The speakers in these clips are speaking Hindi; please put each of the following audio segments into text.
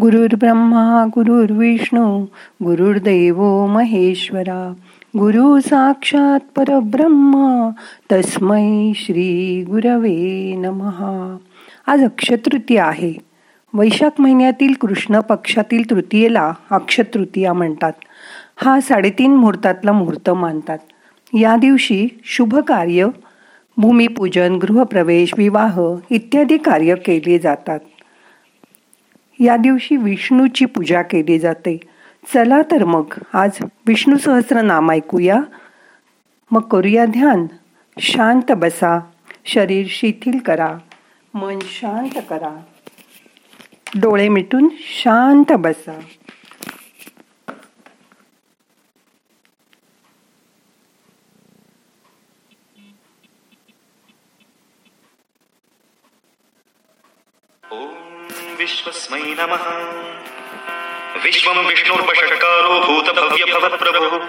गुरुर् ब्रह्मा गुरुर्विष्णू गुरुर्दैव महेश्वरा गुरु साक्षात परब्रह्म तस्मै श्री गुरवे नमहा आज अक्षतृतीया आहे. वैशाख महिन्यातील कृष्ण पक्षातील तृतीयेला अक्षतृतीया म्हणतात. हा साडेतीन मुहूर्तातला मुहूर्त मानतात. या दिवशी शुभ कार्य भूमिपूजन गृहप्रवेश विवाह इत्यादी कार्य केले जातात. या दिवशी विष्णूची पूजा केली जाते. चला तर मग आज विष्णू सहस्र नाम ऐकूया. मग करूया ध्यान. शांत बसा. शरीर शिथिल करा. मन शांत करा. डोळे मिटून शांत बसा. विश्वस्मै नमः। विश्वं विष्णुर्वषट्कारो भूतभव्यभवत्प्रभुः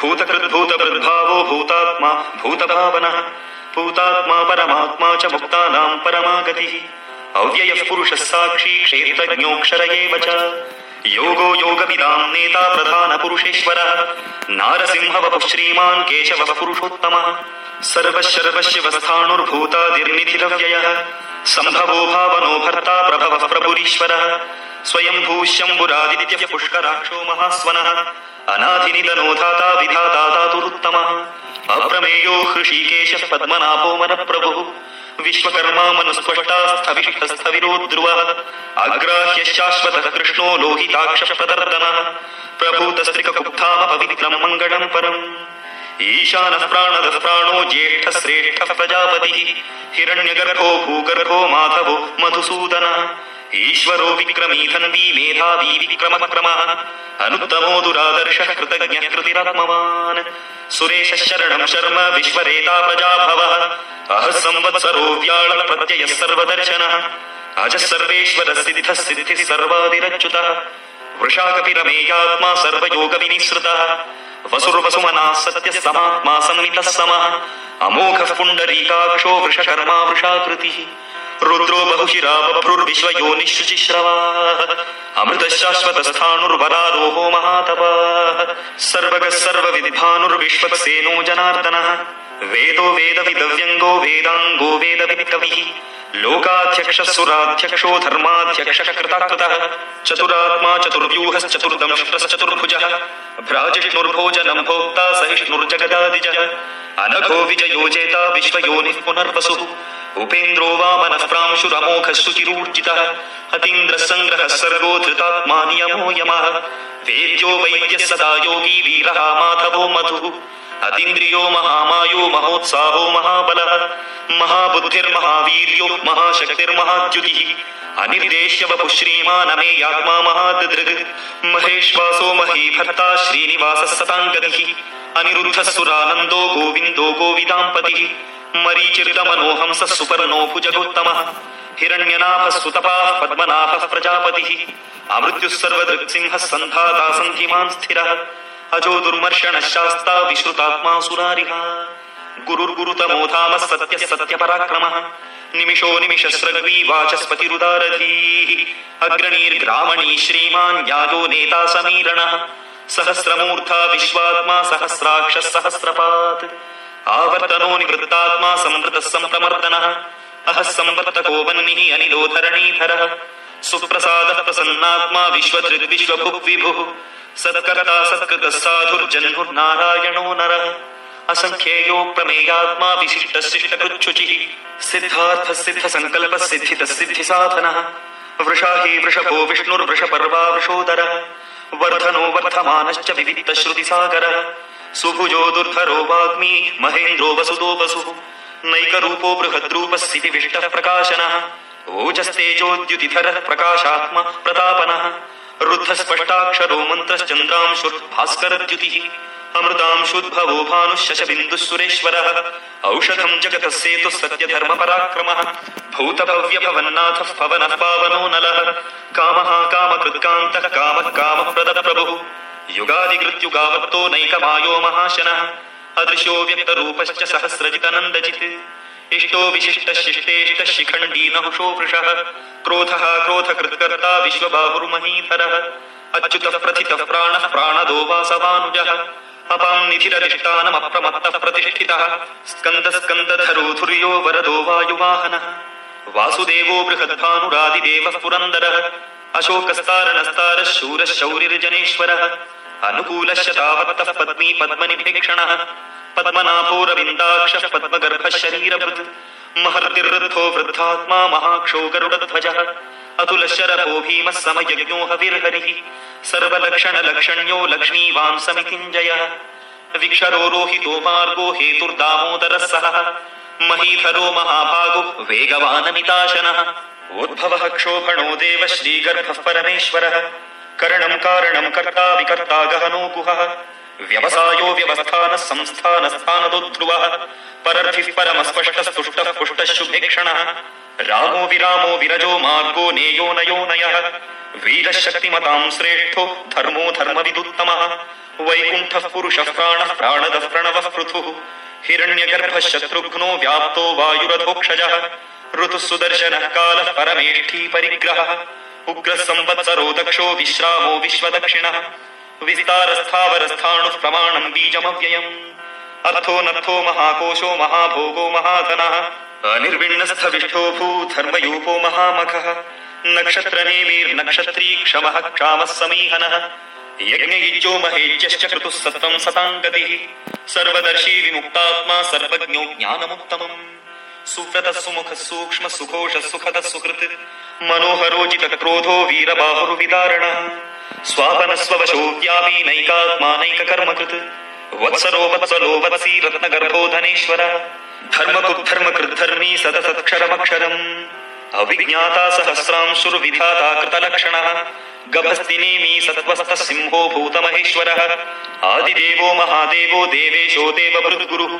भूतकृद्भूतभृद्भावो भूतात्मा, भूतभावनः। भूतात्मा परमात्मा च मुक्तानां परमा अव्ययः पुरुषः साक्षी क्षेत्रज्ञोऽक्षर एव च। योगो योगविदां नेता प्रधानपुरुषेश्वरः। नारसिंहवपुः श्रीमान् केशवः पुरुषोत्तमः। सर्वशर्वशिवस्थाणुर्भूतादिर्निधिरव्ययः। सम्भवो भावनो भर्ता प्रभवः प्रभुरीश्वरः स्वयम्भूष्यम्बुरादित्यः पुष्कराक्षो महास्वनः। अनाधिनिधनो धाता विधाता दातुरुत्तमः। अप्रमेयो हृषीकेशः पद्मनाभो मनप्रभुः विश्वकर्मा मनुस्पष्टास्थविष्ठस्थविरो ध्रुवः अग्राह्य शाश्वतः कृष्णो लोहिताक्षः प्रदर्दनः प्रभूतस्त्रिककुब्धाम पवित्रम् मङ्गलम् परम्। ईशानः प्राणदः प्राणो ज्येष्ठः श्रेष्ठः प्रजापतिः हिरण्यगर्भो, भूगर्भो, माधवो, मधुसूदनः। ईश्वरो विक्रमी धन्वी मेधावी विक्रमक्रमः। अनुत्तमो दुरादर्शः कृतज्ञः कृतिरात्मवान्। सुरेशः शरणं शर्म विश्वरेता प्रजाभवः। अह संवत्सरो व्याळ प्रत्ययः सर्वदर्शनः। अजः सर्वेश्वरः सिद्धः सिद्धिः सर्वादिरच्युतः। वृषाकपिरमेयात्मा सर्वयोगविनिसृतः। वसुर्वसुमना सत्यः समात्मा संमितः समः अमोघः पुण्डरीकाक्षो वृषकर्मा वृषाकृतिः। रुद्रो बहुशिरा बभ्रुर्विश्वयोनिशुचिश्रवाः अमृतशाश्वतस्थाणुर्वरारोहो महातपाः। सर्वगः सर्वविद्भानुर्विश्वक्सेनो जनार्दनः। वेदो वेदविदव्यङ्गो वेदाङ्गो वेदविकविः लोकाध्यक्षः धर्माध्यक्षः कृताकृतः चतुरात्मा चतुर्व्यूहश्चतुर्दंष्ट्रश्चतुर्भुजः भ्राजिष्णुर्भोजनम् भोक्ता सहिष्णुर्जगदादिजः अनघो विजयोजेता विश्वयोनिः पुनर्वसुः उपेन्द्रो वामनः प्रांशुरमोघः शुचिरूर्जितः अतीन्द्रः सङ्ग्रहः सर्गो धृतात्मा नियमो यमः वेद्यो वैद्यः सदा योगी वीरः माधवो मधुः अतीन्द्रियो महामायो महोत्साहो महाबलः महाबुद्धिर्महावीर्यो महाशक्तिर्महाद्युतिः अनिर्देश्य वपु श्रीमानमेयात्मा महादृग् महेश्वासो महीभर्ता श्रीनिवासः सताङ्गतिः अनिरुद्धः सुरानन्दो गोविन्दो गोविदाम्पतिः मरीचिर्दमनोहंसः सुपर्णो भुजगोत्तमः हिरण्यनाभः सुतपाः पद्मनाभः प्रजापतिः अमृत्युः सर्वदृक्सिंहः सन्धाता सन्धिमान् स्थिरः अजो दुर्मर्षणः शास्ता विश्रुतात्मा सुरारिः गुरुर्गुरुतमो धामः सत्यः सत्यपराक्रमः निमिषो निमिषस्रग्वी वाचस्पतिरुदारधीः अग्रणीर्ग्रामणी श्रीमान् यायो नेता समीरणः सहस्रमूर्धा विश्वात्मा सहस्राक्षः सहस्रपात् आवर्तनो निवृत्तात्मा संवृतः सम्प्रमर्दनः अहः संवर्तको वह्निः अनिलो धरणीधरः सुप्रसादः प्रसन्नात्मा विश्वधृग्विश्वभुक् विभुः सत्कर्ता सत्कृतः साधुर्जह्नुर्नारायणो नरः। असङ्ख्येयो प्रमेयात्मा विशिष्टशिष्टकृच्छुचिः। सिद्धार्थः सिद्धसङ्कल्पः सिद्धितः सिद्धिसाधनः वृषा हि वृषभो विष्णुर्वृषपर्वा वृषोदरः वर्धनो वर्धमानश्च विविक्तश्रुतिसागरः। सुभुजो दुर्धरो वाग्मी महेन्द्रो वसुदो वसुः। नैकरूपो बृहद्रूपस्थितिविष्टः प्रकाशनः। ओजस्तेजोद्युतिधरः प्रकाशात्मा प्रतापनः। रुद्धस्पष्टाक्षरो मन्त्रश्चन्द्रांशुर्भास्करद्युतिः अमृतांशुद्भवो भानुशशबिन्दुः सुरेश्वरः औषधम् जगतः सेतुः सत्यधर्मपराक्रमः। भूतभव्यभवन्नाथः पवनः पावनो नल काम काम नलः। कामः कामकृत्कान्तः कामः कामप्रदप्रभुः। युगादिकृत्युगावत्तो नैकमायो महाशनः। अदृश्यो व्यक्तरूपश्च सहस्रजितनन्दजित्। इष्टो विशिष्टशिष्टेष्ट शिखण्डी नहुषो वृषः क्रोधः क्रोधकृत्कर्ता विश्वबाहुर्महीधरः अच्युतः प्रथितः प्राणः प्राणदो वासवानुजः। अपां निधिरधिष्ठानमप्रमत्तः प्रतिष्ठितः स्कन्दस्कन्दधरो धुर्यो वरदो वायुवाहनः। वासुदेवो बृहद्भानुरादिदेवः पुरन्दरः। अशोकस्तारणस्तारः शूरः शौरिर्जनेश्वरः। अनुकूलश्च तावत्तः पद्मी पद्मनिपेक्षणः पद्मनाभोरविन्दाक्षः पद्मगर्भः शरीरभृत् महर्तिर्वृद्धो वृद्धात्मा महाक्षो गरुडध्वजः अतुलशरपो भीमः समयज्ञो हविर्हरिः सर्वलक्षणलक्षण्यो लक्ष्मीवान् समितिञ्जयः विक्षरो रोहितो मार्गो हेतुर्दामोदरः सहः महीधरो महाभागो वेगवानमिताशनः। उद्भवः क्षोभणो देव श्रीगर्भः परमेश्वरः। करणम् कारणम् कर्ता विकर्ता गहनो गुहः। व्यवसायो व्यवस्थानः संस्थानस्थानदो ध्रुवः परर्थिः परमस्पष्टस्तुष्टः पुष्टः शुभेक्षणः रामो विरामो विरजो मार्गो नेयो नयो नयः वीरः शक्तिमताम् श्रेष्ठो धर्मो धर्मविदुत्तमः, वैकुण्ठः पुरुषः प्राणः प्राणदः प्रणवः पृथुः हिरण्यगर्भः शत्रुघ्नो व्याप्तो वायुरधोक्षजः ऋतुः सुदर्शनः कालः परमेष्ठी परिग्रहः उग्रः संवत्सरो दक्षो विश्रामो विश्वदक्षिणः। विस्तारस्थावरस्थाणुः प्रमाणम् बीजमव्ययम्। अर्थो नर्थो महाकोशो महाभोगो महाधनः। अनिर्विण्णस्थविष्ठो भूधर्मयूपो महामखः। नक्षत्रनेमीर्नक्षत्री क्षमः क्षामः समीहनः यज्ञयुज्यो महेज्यश्च क्रतुः सत्त्वम् सताम् सर्वदर्शी विमुक्तात्मा सर्वज्ञो ज्ञानमुत्तमम्। सुव्रतः सुमुखः सूक्ष्म सुघोषः सुखदः सुकृत्। मनोहरोजित क्रोधो वीरबाहुर्विदारणः। नैकात्मानैककर्मकृत् वत्सरो वत्सलो वत्सी रत्नगर्भो धनेश्वर। धर्मकुद्धर्मकृद्धर्मी सदसत्क्षरमक्षरम् अविज्ञाता सहस्रांशुर्विधाता कृतलक्षणः। गभस्तिनेमी सत्त्वस्तः सिंहो भूतमहेश्वरः आदिदेवो महादेवो देवेशो देवभृद्गुरुः।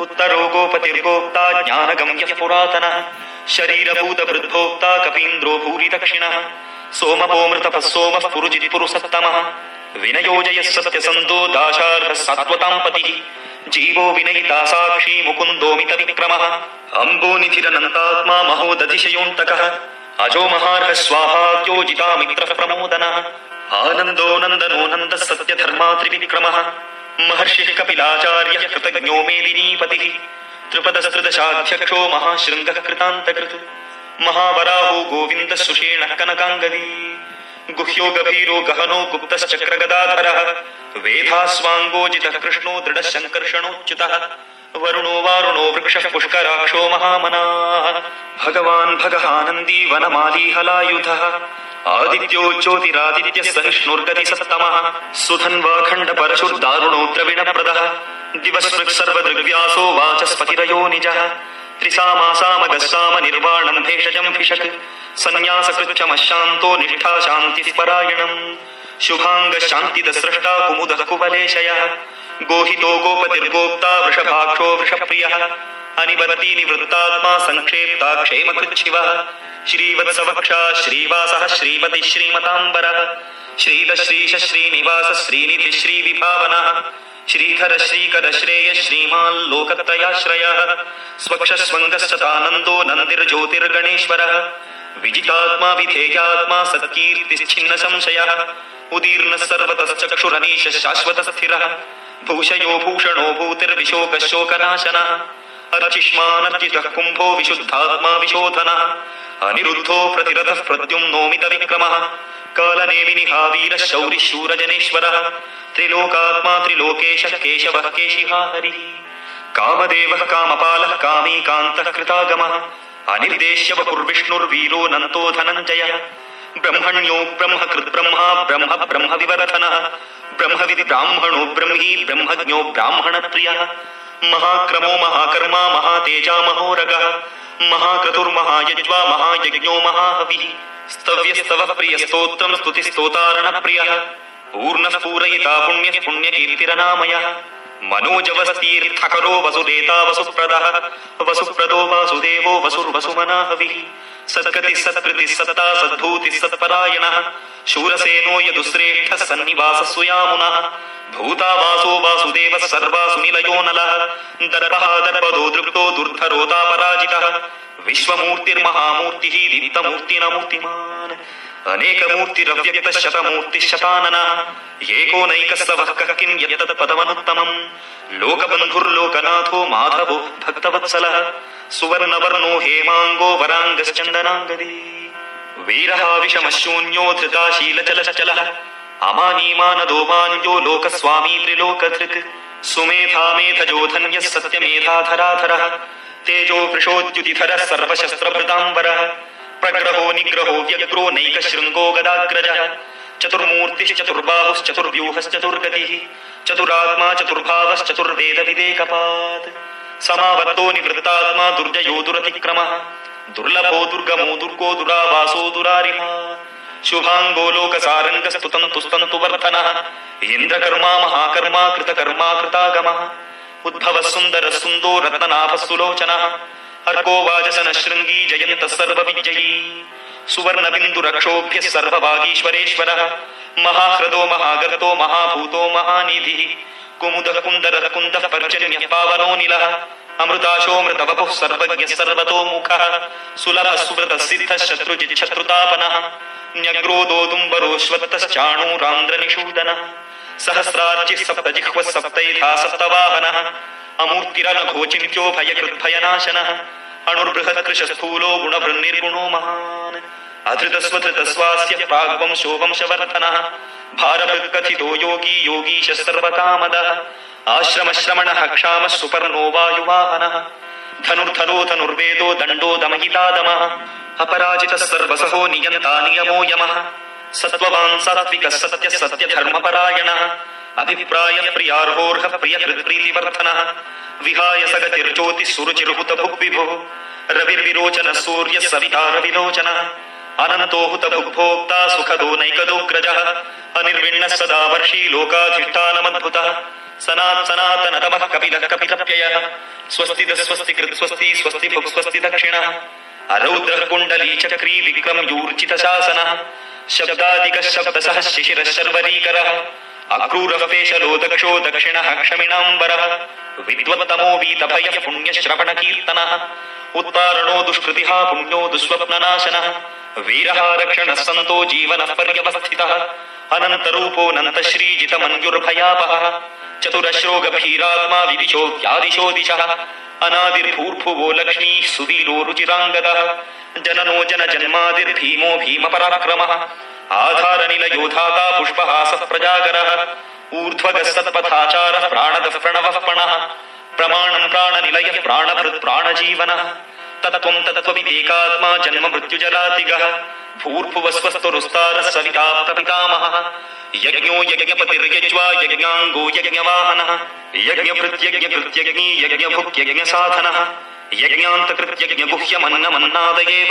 उत्तरो गोपतिर्गोप्ता ज्ञानगम्यः पुरातनः शरीरभूतभृद्भोक्ता कपीन्द्रो भूरि दक्षिणः सोमपोमृतपः सोमः पुरुजिति पुरुसत्तमः विनयोजयः सत्यसन्तो दाशार्हः सात्वताम् पतिः जीवो विनयिता साक्षी मुकुन्दोमित विक्रमः अम्बोनिधिरनन्तात्मा महोदधिशयोऽन्तकः। अजो महार्हः स्वाहाद्योजितामित्रः प्रमोदनः आनन्दो नन्दनो नन्दः सत्यधर्मा त्रिविक्रमः महर्षिः कपिलाचार्यः कृतज्ञो मेदिनीपतिः। त्रिपदस्त्रिदशाध्यक्षो महाशृङ्गः कृतान्तकृत्। महावराहो गोविन्दः सुषेणः कनकाङ्गदी। गुह्यो गभीरो गहनो गुप्तश्चक्रगदाधरः। वेधास्वाङ्गोजितः कृष्णो दृढः शङ्कर्षणोच्युतः वरुणो वारुणो वृक्षः पुष्कराक्षो महामनाः। भगवान् भगहानन्दी वनमाली हलायुधः आदित्यो ज्योतिरादित्यः सहिष्णुर्गति सत्तमः सुधन्वाखण्ड परशुर्दारुणो द्रविणप्रदः। दिवसृक्सर्वदृग्व्यासो वाचस्पतिरयो निजः। त्रिसामासामगस्साम निर्वाणम् भेषजम् भिषक् निष्ठा शान्तिः परायणम् शुभाङ्ग शान्तिदस्रष्टा कुमुदः कुवलेशयः गोहितो गोपतिर्गोप्ता वृषभाक्षो वृषप्रियः। अनिबती निवृत्तात्मा सङ्क्षेप्ता क्षेमकृच्छिवः। श्रीवत्सवक्षा श्रीवासः श्रीपतिः श्रीमताम्बरः। श्रीदश्रीश श्रीनिवास श्रीनिधि श्रीविभावनः श्रीधर श्रीकर श्रेय श्रीमाल्लोकत्रयाश्रयः स्वक्षस्वङ्गश्चतानन्दो नन्दिर्ज्योतिर्गणेश्वरः, विजितात्मा विधेयात्मा सत्कीर्तिश्छिन्न संशयः उदीर्णः सर्वतश्चक्षुरनीश शाश्वतस्थिरः भूषयो भूषणो भूतिर्विशोकशोकनाशनः। अर्चिष्मानर्चितः कुम्भो विशुद्धात्मा विशोधनः। अनिरुद्धो प्रतिरथः प्रद्युम्नोमित विक्रमः। कालनेमिनिहावीरः शौरिः शूरजनेश्वरः त्रिलोकात्मा त्रिलोकेशः केशवः केशिहा हरिः। कामदेवः कामपालः कामीकान्तः कृतागमः। अनिर्देश्य वपुर्विष्णुर्वीरो नन्तो धनञ्जयः। ब्रह्मण्यो ब्रह्मकृद्ब्रह्मा ब्रह्म ब्रह्मविवरथनः ब्रह्मविदि ब्राह्मणो ब्रह्मी ब्रह्मज्ञो ब्राह्मणप्रियः। महाक्रमो महाकर्मा महातेजा महोरगः, महाक्रतुर्महायज्वा महायज्ञो महाहविः। स्तव्यस्तवः प्रियस्तोत्रम् स्तुतिस्तोतारणप्रियः, पूर्णः पूरयिता पुण्यः पुण्यकीर्तिरनामयः। मनोजवस्तीर्थकरो वसुदेता वसुप्रदः, वसुप्रदो वासुदेवो वसुर्वसुमनाहविः। सद्गति सत्कृति सत्ता सद्भूति सत्परायणः। शूरसेनो यदुश्रेष्ठः सन्निवास सुयामुनः भूतावासो वासुदेवः सर्वासु निलयो नलः। दर्पः दर्पदो दृप्तो दुर्धरोतापराजितः विश्वमूर्तिर्महामूर्तिः दीप्तमूर्तिनमूर्तिमान्। अनेकमूर्तिरव्यक्तः शतमूर्तिः शताननः एकोनैकस्तवः कः किं यत्तत्पदमनुत्तमम् लोकबन्धुर्लोकनाथो माधवो भक्तवत्सलः। सुवर्णवर्णो हेमाङ्गो वराङ्गश्चन्दनाङ्गदी। वीरः विषमशून्यो धृताशीलचलश्चलः अमानीमानदो मान्यो लोकस्वामी त्रिलोकधृक्। सुमेधा मेधजो धन्यः सत्यमेधाधराधरः तेजो वृषोद्युतिधरः सर्वशस्त्रभृताम्बरः। प्रग्रहो निग्रहो व्यग्रो नैकशृङ्गो गदाग्रजः। चतुर्मूर्तिश्चतुर्बाहुश्चतुर्व्यूहश्चतुर्गतिः चतुरात्मा चतुर्भावश्चतुर्वेदविदेकपात् समावर्तो निवृत्तात्मा दुर्जयो दुरतिक्रमः। दुर्लभो दुर्गमो दुर्गो दुरावासो दुरारिहा शुभाङ्गो लोकसारङ्गस्तुतन्तु स्तन्तु वर्धनः। इन्द्रकर्मा महाकर्मा कृतकर्मा कृतागमः। उद्भवः सुन्दरः सुन्दो रत्ननाभः सुलोचनः अर्को वाजसन शृङ्गी जयन्तः सर्वविजयी। सुवर्णबिन्दुरक्षोभ्यः सर्वभागीश्वरेश्वरः। महाह्रदो महागर्तो महाभूतो महानिधिः। कुमुदः कुन्दरः कुन्दः पर्जन्यः पावनोऽनिलः अमृताशोऽमृतवपुः सुलभः सुव्रतः सिद्धः शत्रुजिच्छत्रुतापनः सहस्रार्चिः सप्तजिह्वः सप्तैधा सप्तवाहनः अणुर्बृहत्कृशस्थूलो गुणभृन्निर्गुणो महान् अधृतस्वधृतस्वास्य प्राग्वंशो वंशवर्धनः भारभृत्कथितो योगी आश्रमश्रमणः क्षामः सुपर्णो वायुवाहनः। धनुर्धरो धनुर्वेदो दण्डो अपराजितः सर्वसहो नियन्ता नियमो यमः। सत्त्ववान् सात्विकः अभिप्राय प्रियार्होर्ह प्रियकृत्प्रीतिवर्धनः विहाय भुग्विभुः सविता रविलोचनः अनन्तो हुत भुग्भोक्ता सुखदो नैकदोग्रजः अनिर्विण्णः सदा वर्षी लोकाधिष्ठानमद्भुतः, सनात् सनातनतमः कपिलः कपिलप्ययः स्वस्ति स्वस्ति कृत् स्वस्ति स्वस्ति स्वस्ति दक्षिणः अरौद्रः कुण्डली चक्री विक्रम यूर्जितशासनः शब्दादिकः शब्दसः शिशिरः शर्वरीकरः, अक्रूरः पेशलो दक्षो दक्षिणः क्षमिणाम्बरः विद्वत्तमो वीतभयः पुण्यश्रवणकीर्तनः उत्तारणो दुष्कृतिः पुण्यो दुःस्वप्ननाशनः वीरः रक्षणः सन्तो जीवनः पर्यवस्थितः अनन्तरूपोऽनन्तश्रीजितमन्युर्भयापहः चतुरश्रो गभीरात्मा विदिशो व्यादिशो दिशः अनादिर्भूर्भुवो लक्ष्मीः सुवीरो रुचिराङ्गदः, जननो जन जन्मादिर्भीमो भीमपराक्रमः, आधारनिलयोधाता पुष्पहासः प्रजागरः ऊर्ध्वगः सत्पथाचारः प्राणदः प्रणवः पणः प्रमाणम् प्राणनिलयः प्राणभृत् प्राणजीवनः। तत्त्वम् तत्त्वविवेकात्मा जन्म भूर्भुवस्वस्तुरुस्तारः सविता प्रपितामहः। यज्ञो यज्ञपतिर्यज्वा यज्ञाङ्गो यज्ञवाहनः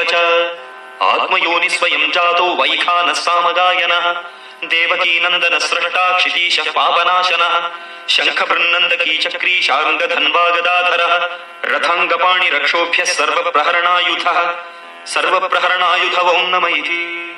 च। आत्मयोनि जातो वैखानः सामगायनः। देवकी नंदन स्रष्टा क्षितीश पापनाशन शंख चक्री शाङ्ग रथाङ्गपाणि रक्षोभ्यः सर्वप्रहरणायुधः सर्वप्रहरणायुध ओं इति।